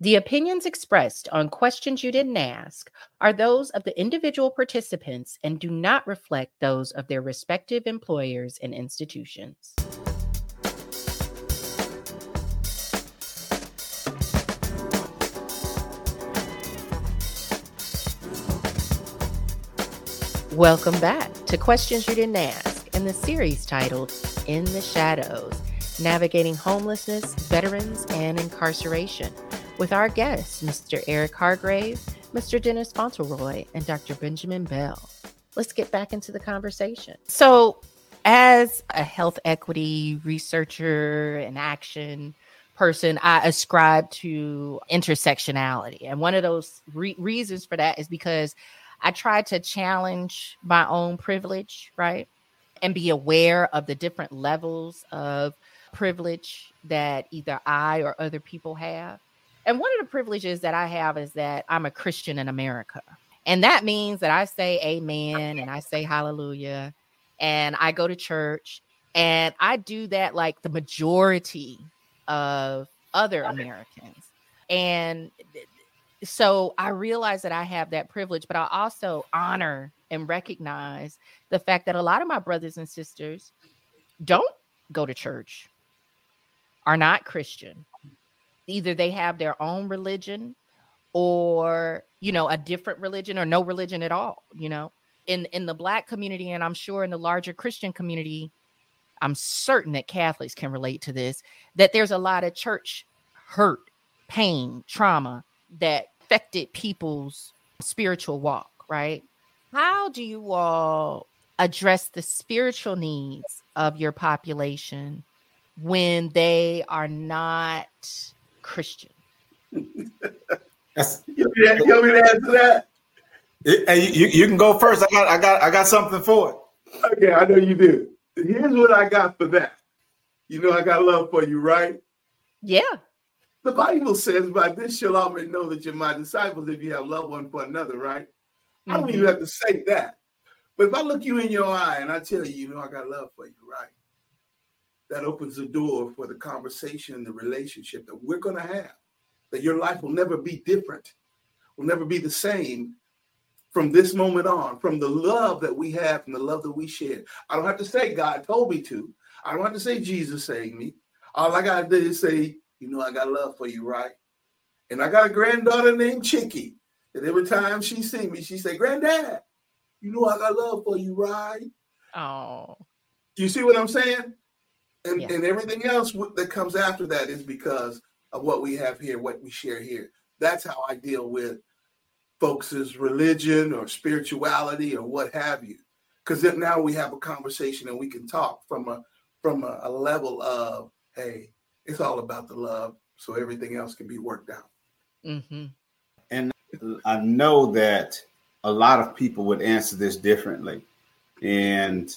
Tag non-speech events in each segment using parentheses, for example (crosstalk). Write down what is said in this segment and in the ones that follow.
The opinions expressed on questions you didn't ask are those of the individual participants and do not reflect those of their respective employers and institutions. Welcome back to Questions You Didn't Ask in the series titled In the Shadows Navigating Homelessness, Veterans, and Incarceration with our guests, Mr. Eric Hargrave, Mr. Dennis Fontelroy, and Dr. Benjamin Bell. Let's get back into the conversation. So, as a health equity researcher and action person, I ascribe to intersectionality. And one of those re- reasons for that is because I try to challenge my own privilege, right? And be aware of the different levels of privilege that either I or other people have. And one of the privileges that I have is that I'm a Christian in America. And that means that I say amen and I say hallelujah and I go to church and I do that like the majority of other Americans. And so I realize that I have that privilege, but I also honor and recognize the fact that a lot of my brothers and sisters don't go to church, are not Christian, either they have their own religion or you know a different religion or no religion at all you know? In in the black community and i'm sure in the larger christian community i'm certain that catholics can relate to this that there's a lot of church hurt pain trauma that affected people's spiritual walk right? How do you all address the spiritual needs of your population when they are not Christian? That's, you, want me to answer that? Hey, you, you can go first. I got I got I got something for it. Okay, I know you do. Here's what I got for that. You know I got love for you, right? Yeah. The Bible says, by this shall all men know that you're my disciples if you have love one for another, right? Mm-hmm. I don't even mm-hmm. have to say that. But if I look you in your eye and I tell you, you know, I got love for you, right? That opens the door for the conversation and the relationship that we're going to have that your life will never be different, will never be the same from this moment on, from the love that we have, from the love that we share. I don't have to say God told me to. I don't have to say Jesus saved me. All I got to do is say, you know, I got love for you, right? And I got a granddaughter named Chicky. And every time she see me, she say, Granddad, you know I got love for you, right? Oh. You see what I'm saying? And, yeah. and everything else that comes after that is because of what we have here, what we share here. That's how I deal with folks' religion or spirituality or what have you. Because then now we have a conversation and we can talk from a from a, a level of, hey, it's all about the love, so everything else can be worked out. Mm-hmm. And I know that a lot of people would answer this differently. And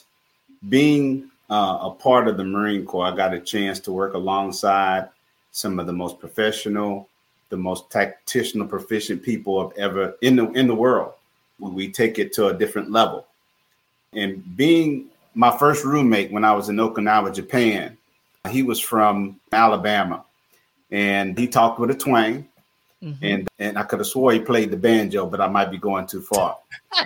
being uh, a part of the Marine Corps, I got a chance to work alongside some of the most professional, the most tactician, proficient people have ever in the in the world. We take it to a different level. And being my first roommate when I was in Okinawa, Japan, he was from Alabama, and he talked with a twang. Mm-hmm. And and I could have swore he played the banjo, but I might be going too far. (laughs)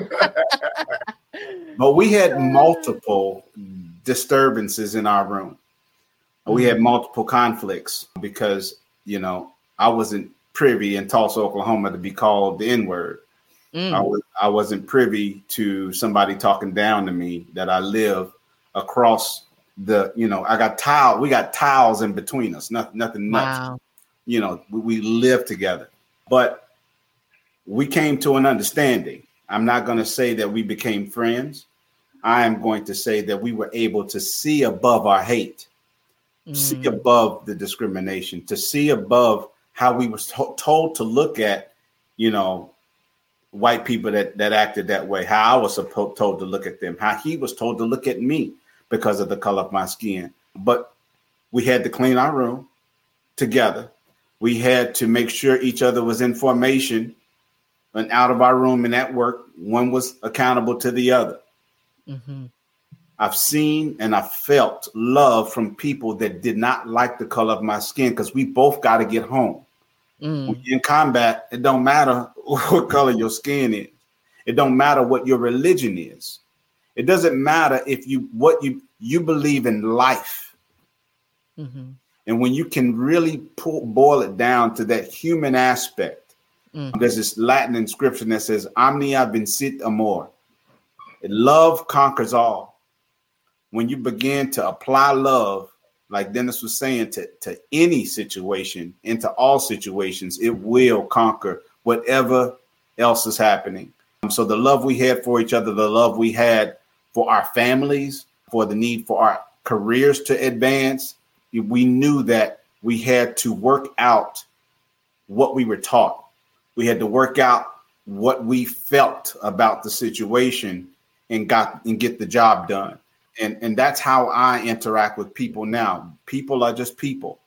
but we had multiple disturbances in our room we had multiple conflicts because you know I wasn't privy in Tulsa, Oklahoma, to be called the N word. Mm. I was I wasn't privy to somebody talking down to me that I live across the you know I got tile we got tiles in between us nothing nothing wow. you know we, we live together but we came to an understanding I'm not going to say that we became friends I am going to say that we were able to see above our hate mm. see above the discrimination, to see above how we were to- told to look at, you know, white people that that acted that way, how I was supposed told to look at them, how he was told to look at me because of the color of my skin. But we had to clean our room together. We had to make sure each other was in formation and out of our room and at work. One was accountable to the other. Mm-hmm. I've seen and I felt love from people that did not like the color of my skin because we both got to get home. Mm. In combat, it don't matter (laughs) what color your skin is. It don't matter what your religion is. It doesn't matter if you what you you believe in life. Mm-hmm. And when you can really pull, boil it down to that human aspect, mm-hmm. there's this Latin inscription that says "Omnia vincit amor." Love conquers all. When you begin to apply love, like Dennis was saying, to, to any situation, into all situations, it will conquer whatever else is happening. Um, so the love we had for each other, the love we had for our families, for the need for our careers to advance, we knew that we had to work out what we were taught. We had to work out what we felt about the situation and got and get the job done. And and that's how I interact with people now. People are just people.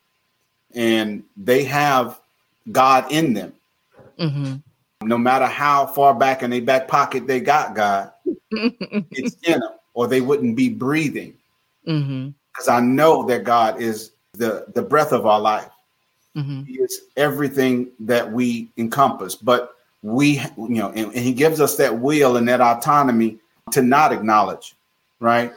And they have God in them. Mm-hmm no matter how far back in their back pocket they got God, (laughs) it's in them, or they wouldn't be breathing. Because mm-hmm. I know that God is the the breath of our life. Mm-hmm. He is everything that we encompass. But we, you know, and, and He gives us that will and that autonomy to not acknowledge, right?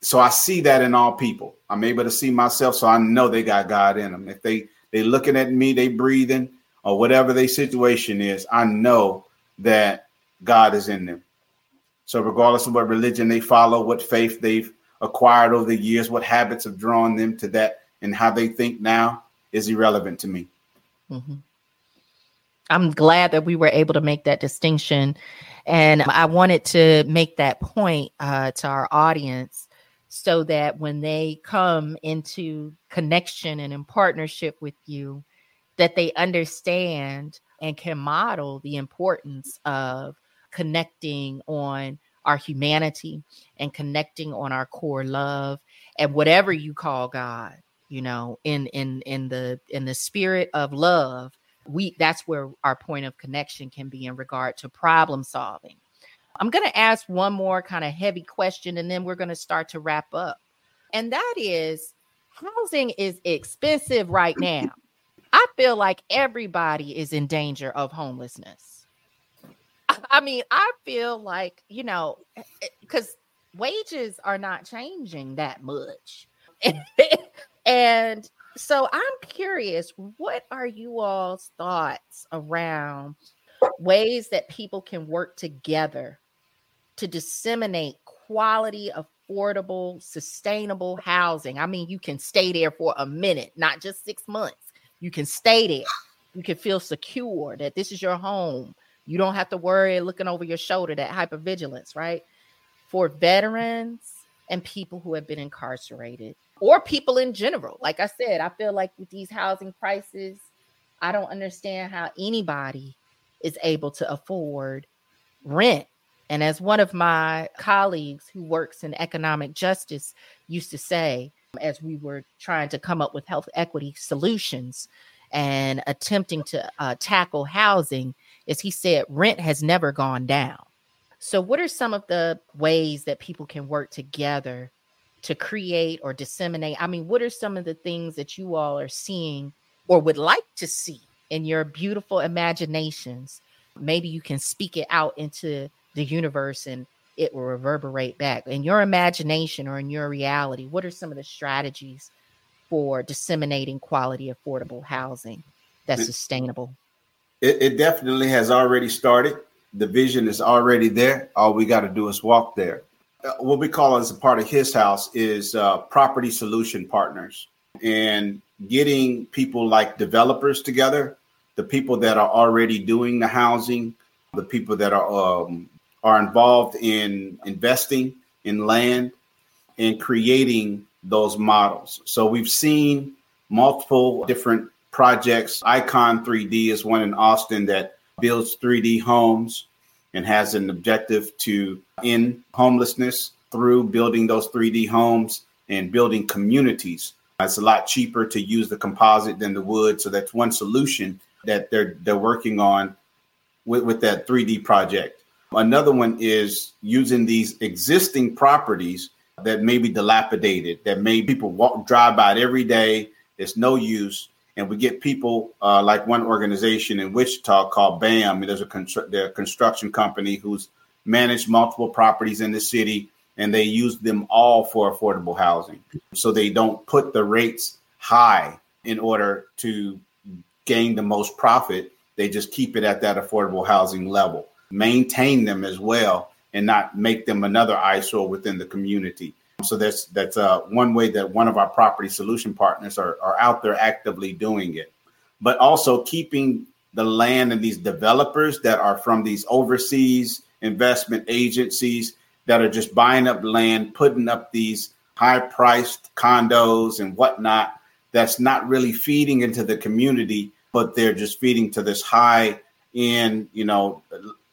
So I see that in all people. I'm able to see myself, so I know they got God in them. If they they looking at me, they breathing or whatever their situation is, I know that God is in them. So, regardless of what religion they follow, what faith they've acquired over the years, what habits have drawn them to that, and how they think now is irrelevant to me. Mm-hmm. I'm glad that we were able to make that distinction. And I wanted to make that point uh, to our audience so that when they come into connection and in partnership with you, that they understand and can model the importance of connecting on our humanity and connecting on our core love and whatever you call God, you know, in in in the in the spirit of love, we that's where our point of connection can be in regard to problem solving. I'm going to ask one more kind of heavy question and then we're going to start to wrap up. And that is housing is expensive right now. I feel like everybody is in danger of homelessness. I mean, I feel like, you know, because eh, eh, wages are not changing that much. (laughs) and so I'm curious, what are you all's thoughts around ways that people can work together to disseminate quality, affordable, sustainable housing? I mean, you can stay there for a minute, not just six months you can stay there. You can feel secure that this is your home. You don't have to worry looking over your shoulder, that hypervigilance, right? For veterans and people who have been incarcerated or people in general. Like I said, I feel like with these housing prices, I don't understand how anybody is able to afford rent. And as one of my colleagues who works in economic justice used to say, as we were trying to come up with health equity solutions and attempting to uh, tackle housing is he said rent has never gone down so what are some of the ways that people can work together to create or disseminate i mean what are some of the things that you all are seeing or would like to see in your beautiful imaginations maybe you can speak it out into the universe and it will reverberate back. In your imagination or in your reality, what are some of the strategies for disseminating quality, affordable housing that's sustainable? It, it definitely has already started. The vision is already there. All we got to do is walk there. Uh, what we call as a part of his house is uh, property solution partners and getting people like developers together, the people that are already doing the housing, the people that are um, are involved in investing in land and creating those models. So we've seen multiple different projects. Icon 3D is one in Austin that builds 3D homes and has an objective to end homelessness through building those 3D homes and building communities. It's a lot cheaper to use the composite than the wood. So that's one solution that they're they're working on with, with that 3D project. Another one is using these existing properties that may be dilapidated, that may people walk drive by it every day. It's no use, and we get people uh, like one organization in Wichita called BAM. There's a, constru- a construction company who's managed multiple properties in the city, and they use them all for affordable housing. So they don't put the rates high in order to gain the most profit. They just keep it at that affordable housing level, maintain them as well, and not make them another eyesore within the community. So that's that's uh, one way that one of our property solution partners are, are out there actively doing it, but also keeping the land and these developers that are from these overseas investment agencies that are just buying up land, putting up these high priced condos and whatnot. That's not really feeding into the community, but they're just feeding to this high end, you know,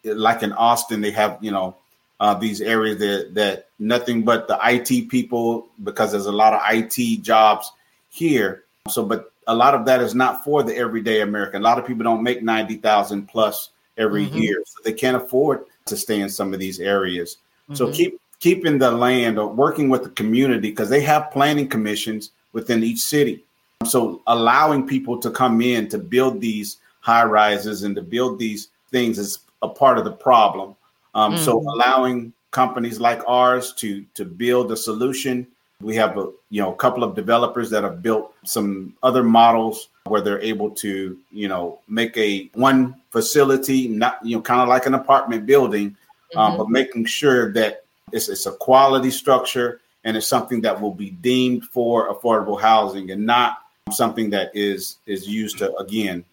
like in Austin, they have, you know, uh, these areas that that nothing but the IT people because there's a lot of IT jobs here. So, but a lot of that is not for the everyday American. A lot of people don't make ninety thousand plus every mm-hmm. year, so they can't afford to stay in some of these areas. Mm-hmm. So keep keeping the land or working with the community because they have planning commissions within each city. So allowing people to come in to build these high rises and to build these things is a part of the problem. Um, mm-hmm. So allowing companies like ours to to build a solution. We have a you know a couple of developers that have built some other models where they're able to you know make a one facility, not you know kind of like an apartment building, um, mm-hmm. um, but making sure that it's, it's a quality structure and it's something that will be deemed for affordable housing and not something that is is used to again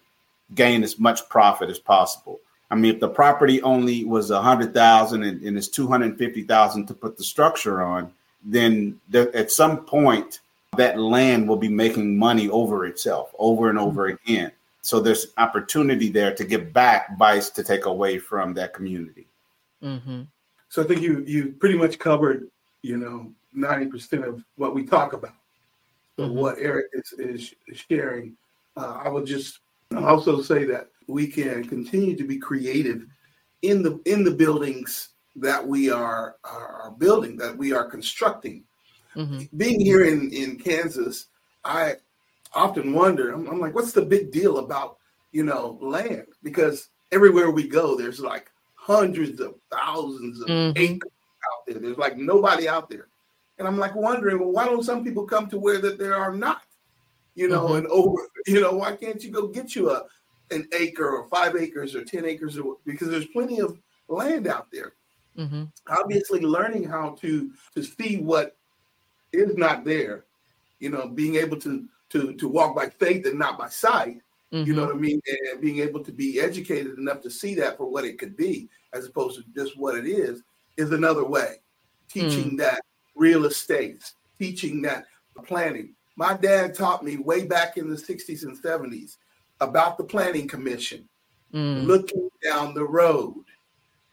gain as much profit as possible. I mean, if the property only was a hundred thousand and, and it's two hundred fifty thousand to put the structure on, then there, at some point that land will be making money over itself over and over mm-hmm. again. So there's opportunity there to give back vice to take away from that community. Mm-hmm. So I think you you pretty much covered, you know, ninety percent of what we talk about. So mm-hmm. what Eric is, is sharing, uh, I will just also say that we can continue to be creative in the in the buildings that we are are building that we are constructing mm-hmm. being here in in kansas i often wonder I'm, I'm, like what's the big deal about you know land because everywhere we go there's like hundreds of thousands of mm-hmm. acres out there there's like nobody out there and i'm like wondering well why don't some people come to where that there are not you know mm-hmm. and over you know why can't you go get you a an acre or five acres or 10 acres or, because there's plenty of land out there. Mm-hmm. Obviously, learning how to to see what is not there, you know, being able to to to walk by faith and not by sight. Mm-hmm. You know mm-hmm. what I mean? And being able to be educated enough to see that for what it could be, as opposed to just what it is, is another way. Teaching mm. that real estate, teaching that planning. My dad taught me way back in the 60s and 70s about the planning commission, mm. looking down the road.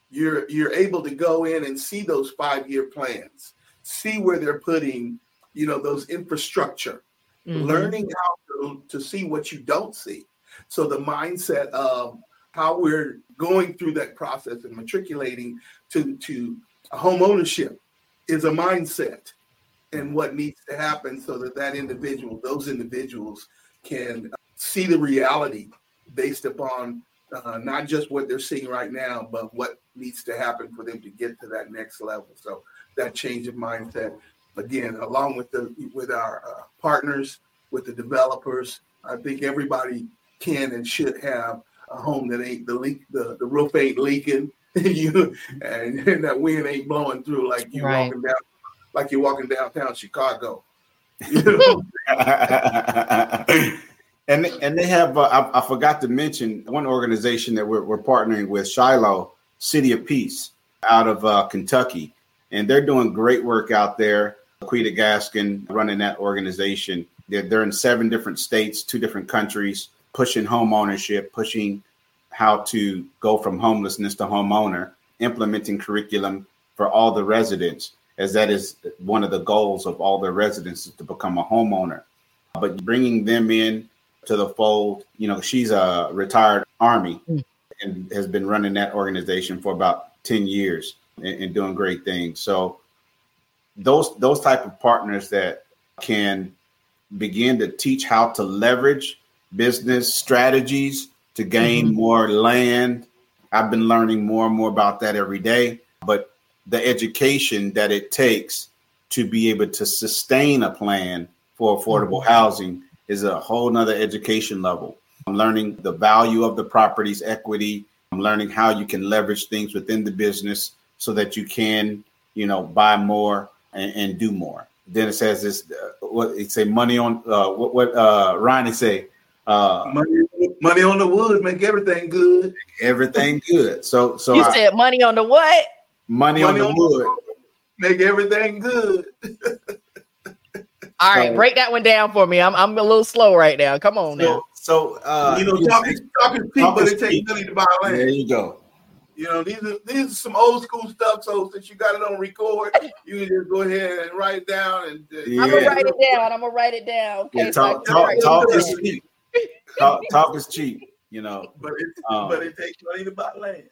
You're you're able to go in and see those five year plans, see where they're putting, you know, those infrastructure, mm-hmm. learning how to, to see what you don't see. So the mindset of how we're going through that process and matriculating to to home ownership is a mindset and what needs to happen so that that individual those individuals can see the reality based upon uh, not just what they're seeing right now, but what needs to happen for them to get to that next level. So that change of mindset, again, along with the with our uh, partners, with the developers, I think everybody can and should have a home that ain't the leak, the, the roof ain't leaking, (laughs) you and, and, that wind ain't blowing through like you right. walking down like you're walking downtown Chicago. You (laughs) know? (laughs) And and they have uh, I, I, forgot to mention one organization that we're, we're partnering with Shiloh City of Peace out of uh, Kentucky, and they're doing great work out there. Quita Gaskin running that organization. They're, they're in seven different states, two different countries, pushing home ownership, pushing how to go from homelessness to homeowner, implementing curriculum for all the residents, as that is one of the goals of all the residents is to become a homeowner. But bringing them in to the fold. You know, she's a retired Army mm. and has been running that organization for about 10 years and, and doing great things. So those those type of partners that can begin to teach how to leverage business strategies to gain mm-hmm. more land. I've been learning more and more about that every day. But the education that it takes to be able to sustain a plan for affordable mm-hmm. housing is a whole nother education level. I'm learning the value of the property's equity. I'm learning how you can leverage things within the business so that you can, you know, buy more and, and do more. Then it says this, uh, what it say, money on, uh, what, what uh, Ronnie say, uh, money, money on the wood make everything good. Everything good. So, so you I, said money on the what? Money, money on, the, on wood. the wood make everything good. (laughs) All right, break that one down for me. I'm I'm a little slow right now. Come on so, now. So uh, you know, talking talking cheap, but it takes money to buy land. There you go. You know, these are these are some old school stuff. So since you got it on record, you can just go ahead and write it down. And uh, yeah. I'm gonna write it down. I'm gonna write it down. Okay, yeah, talk, so talk, talk, talk is (laughs) cheap. talk, talk is cheap. You know, but it, um, but it takes money to buy land.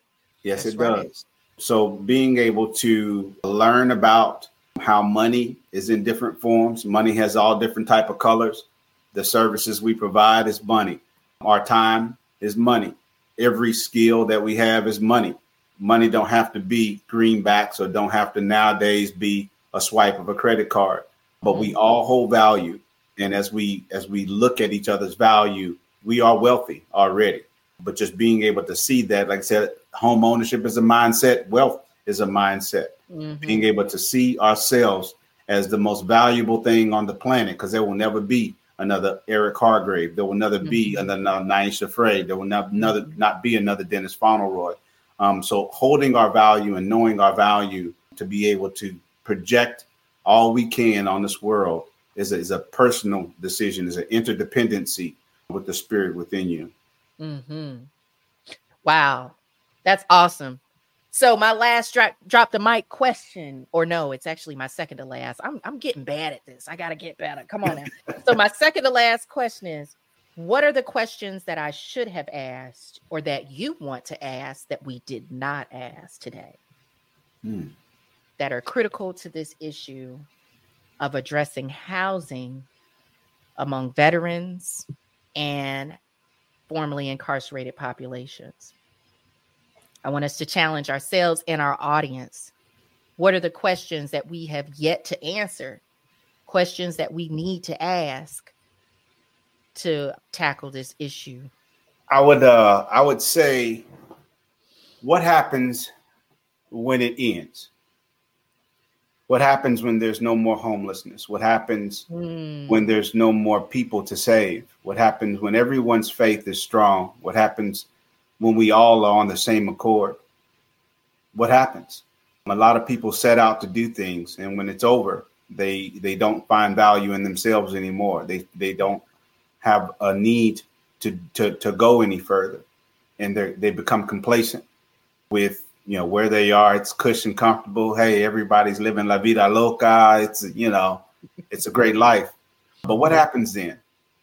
Yes, That's it right. does. So being able to learn about how money is in different forms. Money has all different type of colors. The services we provide is money. Our time is money. Every skill that we have is money. Money don't have to be greenbacks or don't have to nowadays be a swipe of a credit card. But we all hold value. And as we as we look at each other's value, we are wealthy already. But just being able to see that, like I said, home ownership is a mindset, wealth is a mindset mm-hmm. being able to see ourselves as the most valuable thing on the planet because there will never be another Eric Hargrave. There will never mm-hmm. be another Nyasha Frey. There will not, another, mm-hmm. not be another Dennis Fontelroy. Um, so holding our value and knowing our value to be able to project all we can on this world is a, is a personal decision, is an interdependency with the spirit within you. Mm-hmm. Wow, that's awesome. So my last drop drop the mic question, or no, it's actually my second to last. I'm I'm getting bad at this. I gotta get better. Come on now. so my second to last question is what are the questions that I should have asked or that you want to ask that we did not ask today hmm. that are critical to this issue of addressing housing among veterans and formerly incarcerated populations? I want us to challenge ourselves and our audience. What are the questions that we have yet to answer? Questions that we need to ask to tackle this issue. I would uh I would say what happens when it ends? What happens when there's no more homelessness? What happens mm. when there's no more people to save? What happens when everyone's faith is strong? What happens when we all are on the same accord, what happens? A lot of people set out to do things, and when it's over, they they don't find value in themselves anymore. They they don't have a need to to to go any further, and they they become complacent with you know where they are. It's cushion comfortable. Hey, everybody's living la vida loca. It's you know, it's a great life. But what happens then?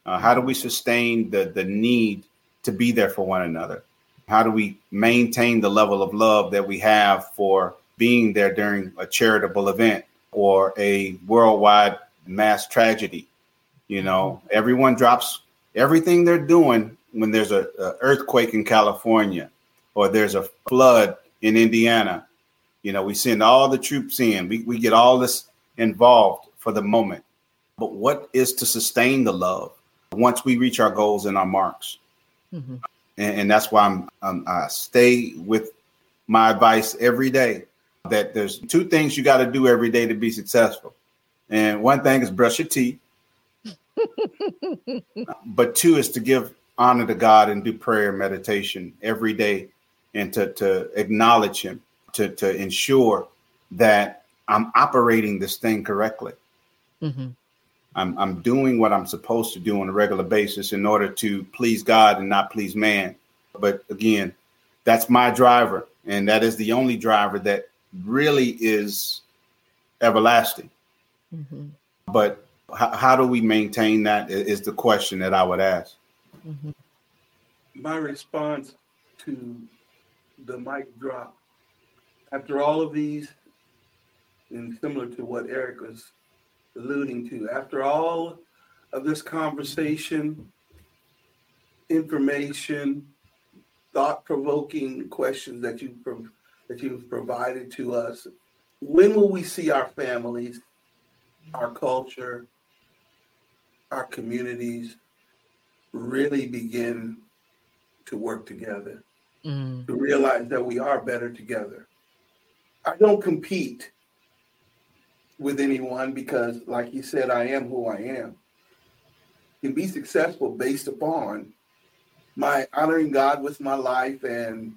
Uh, how do we sustain the the need to be there for one another? How do we maintain the level of love that we have for being there during a charitable event or a worldwide mass tragedy? You know, everyone drops everything they're doing when there's a, a earthquake in California or there's a flood in Indiana. You know, we send all the troops in. We, we get all this involved for the moment. But what is to sustain the love once we reach our goals and our marks? Mm-hmm and, and that's why I'm, I'm I stay with my advice every day that there's two things you got to do every day to be successful, and one thing is brush your teeth, (laughs) but two is to give honor to God and do prayer and meditation every day, and to to acknowledge Him, to to ensure that I'm operating this thing correctly. Mm-hmm. I'm, I'm doing what I'm supposed to do on a regular basis in order to please God and not please man. But again, that's my driver, and that is the only driver that really is everlasting. Mm-hmm. But h- how do we maintain that is the question that I would ask. Mm-hmm. My response to the mic drop after all of these, and similar to what Eric was alluding to. After all of this conversation, information, thought-provoking questions that you that you've provided to us. When will we see our families, our culture, our communities really begin to work together? Mm. To realize that we are better together. I don't compete with anyone because, like you said, I am who I am. Can be successful based upon my honoring God with my life and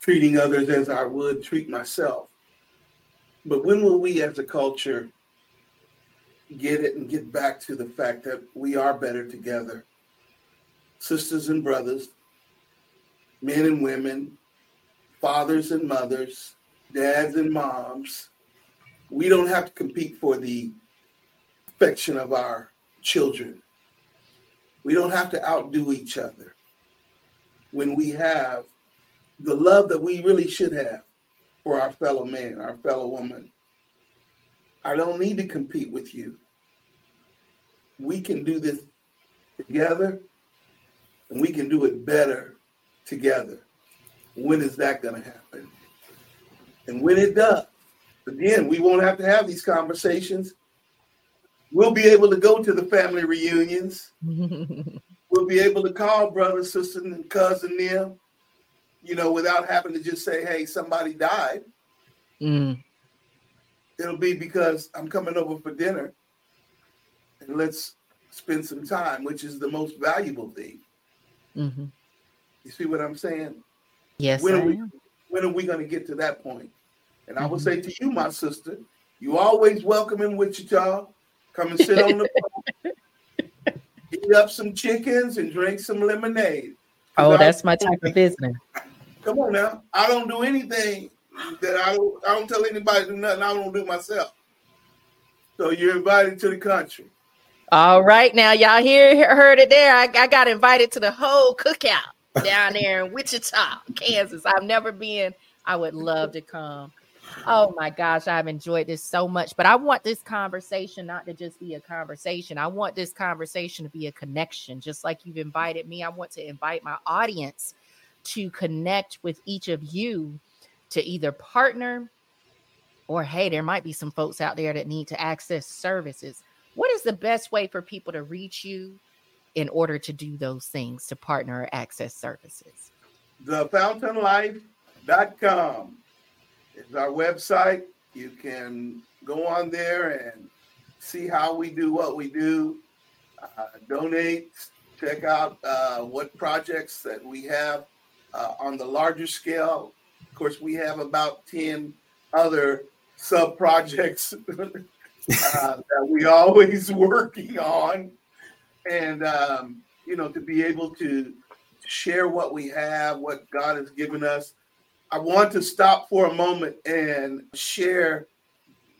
treating others as I would treat myself. But when will we as a culture get it and get back to the fact that we are better together? Sisters and brothers, men and women, fathers and mothers, dads and moms, we don't have to compete for the affection of our children. We don't have to outdo each other when we have the love that we really should have for our fellow man, our fellow woman. I don't need to compete with you. We can do this together and we can do it better together. When is that going to happen? And when it does, again, we won't have to have these conversations. We'll be able to go to the family reunions. (laughs) we'll be able to call brother, sister, and cousin them, you know, without having to just say, hey, somebody died. Mm. It'll be because I'm coming over for dinner and let's spend some time, which is the most valuable thing. Mm-hmm. You see what I'm saying? Yes. When are we, when are we going to get to that point? And I will mm-hmm. say to you, my sister, you always welcome in Wichita. Come and sit on the (laughs) (laughs) eat up some chickens and drink some lemonade. Oh, that's my type of business. (laughs) Come on now. I don't do anything that I don't I don't tell anybody to do nothing I don't do myself. So you're invited to the country. All right, now y'all hear heard it there. I, I got invited to the whole cookout down there in Wichita, Kansas. I've never been. I would love to come. Oh my gosh, I've enjoyed this so much. But I want this conversation not to just be a conversation. I want this conversation to be a connection. Just like you've invited me, I want to invite my audience to connect with each of you to either partner or hey, there might be some folks out there that need to access services. What is the best way for people to reach you in order to do those things to partner or access services? Thefountainlife.com is our website. You can go on there and see how we do what we do, uh, donate, check out uh, what projects that we have uh, on the larger scale. Of course, we have about 10 other sub projects (laughs) uh, that we always working on. And, um, you know, to be able to share what we have, what God has given us, I want to stop for a moment and share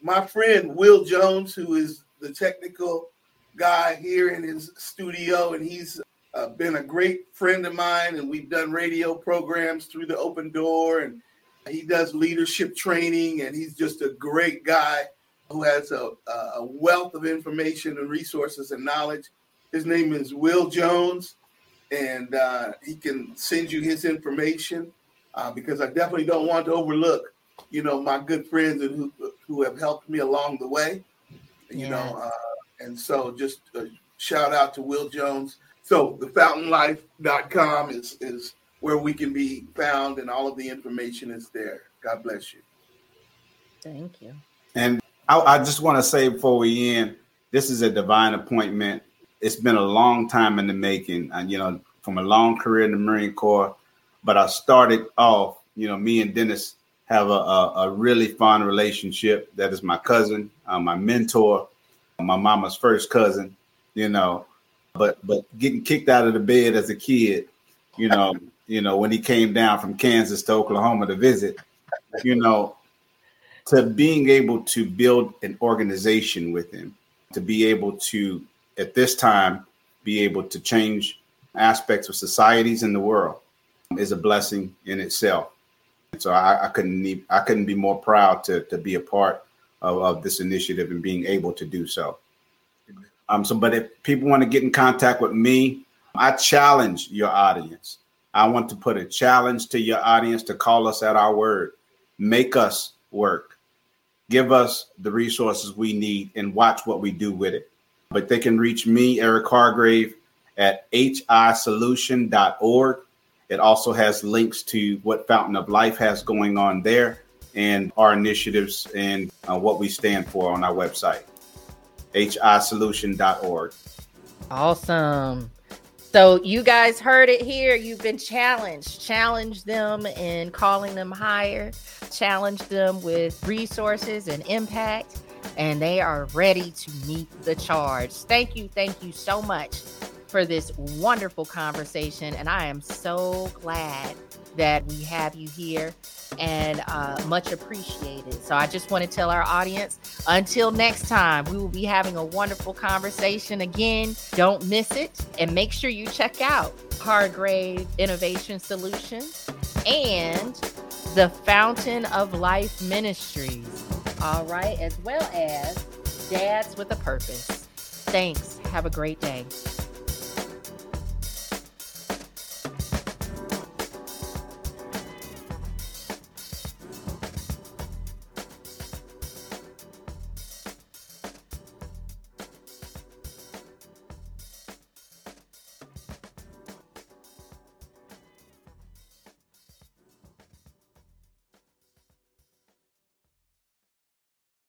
my friend Will Jones, who is the technical guy here in his studio, and he's uh, been a great friend of mine. And we've done radio programs through the open door, and he does leadership training, and he's just a great guy who has a, a wealth of information and resources and knowledge. His name is Will Jones, and uh, he can send you his information uh, because I definitely don't want to overlook, you know, my good friends and who who have helped me along the way. You yes. know, uh, and so just a shout out to Will Jones. So the fountainlife.com is is where we can be found and all of the information is there. God bless you. Thank you. And I, I just want to say before we end, this is a divine appointment. It's been a long time in the making, and you know, from a long career in the Marine Corps but I started off, you know, me and Dennis have a, a, a really fun relationship. That is my cousin, uh, my mentor, my mama's first cousin, you know. But but getting kicked out of the bed as a kid, you know, (laughs) you know, when he came down from Kansas to Oklahoma to visit, you know, to being able to build an organization with him, to be able to at this time be able to change aspects of societies in the world is a blessing in itself. And So I, I couldn't need, I couldn't be more proud to to be a part of, of this initiative and being able to do so. Um, so, but if people want to get in contact with me, I challenge your audience. I want to put a challenge to your audience to call us at our word. Make us work. Give us the resources we need and watch what we do with it. But they can reach me, Eric Hargrave, at hisolution.org. It also has links to what Fountain of Life has going on there and our initiatives and uh, what we stand for on our website, hisolution.org. Awesome. So you guys heard it here. You've been challenged. Challenge them in calling them higher. Challenge them with resources and impact. And they are ready to meet the charge. Thank you. Thank you so much for this wonderful conversation. And I am so glad that we have you here and uh, much appreciated. So I just want to tell our audience until next time, we will be having a wonderful conversation again. Don't miss it and make sure you check out Hargrave Innovation Solutions and the Fountain of Life Ministries. All right, as well as Dads with a Purpose. Thanks. Have a great day.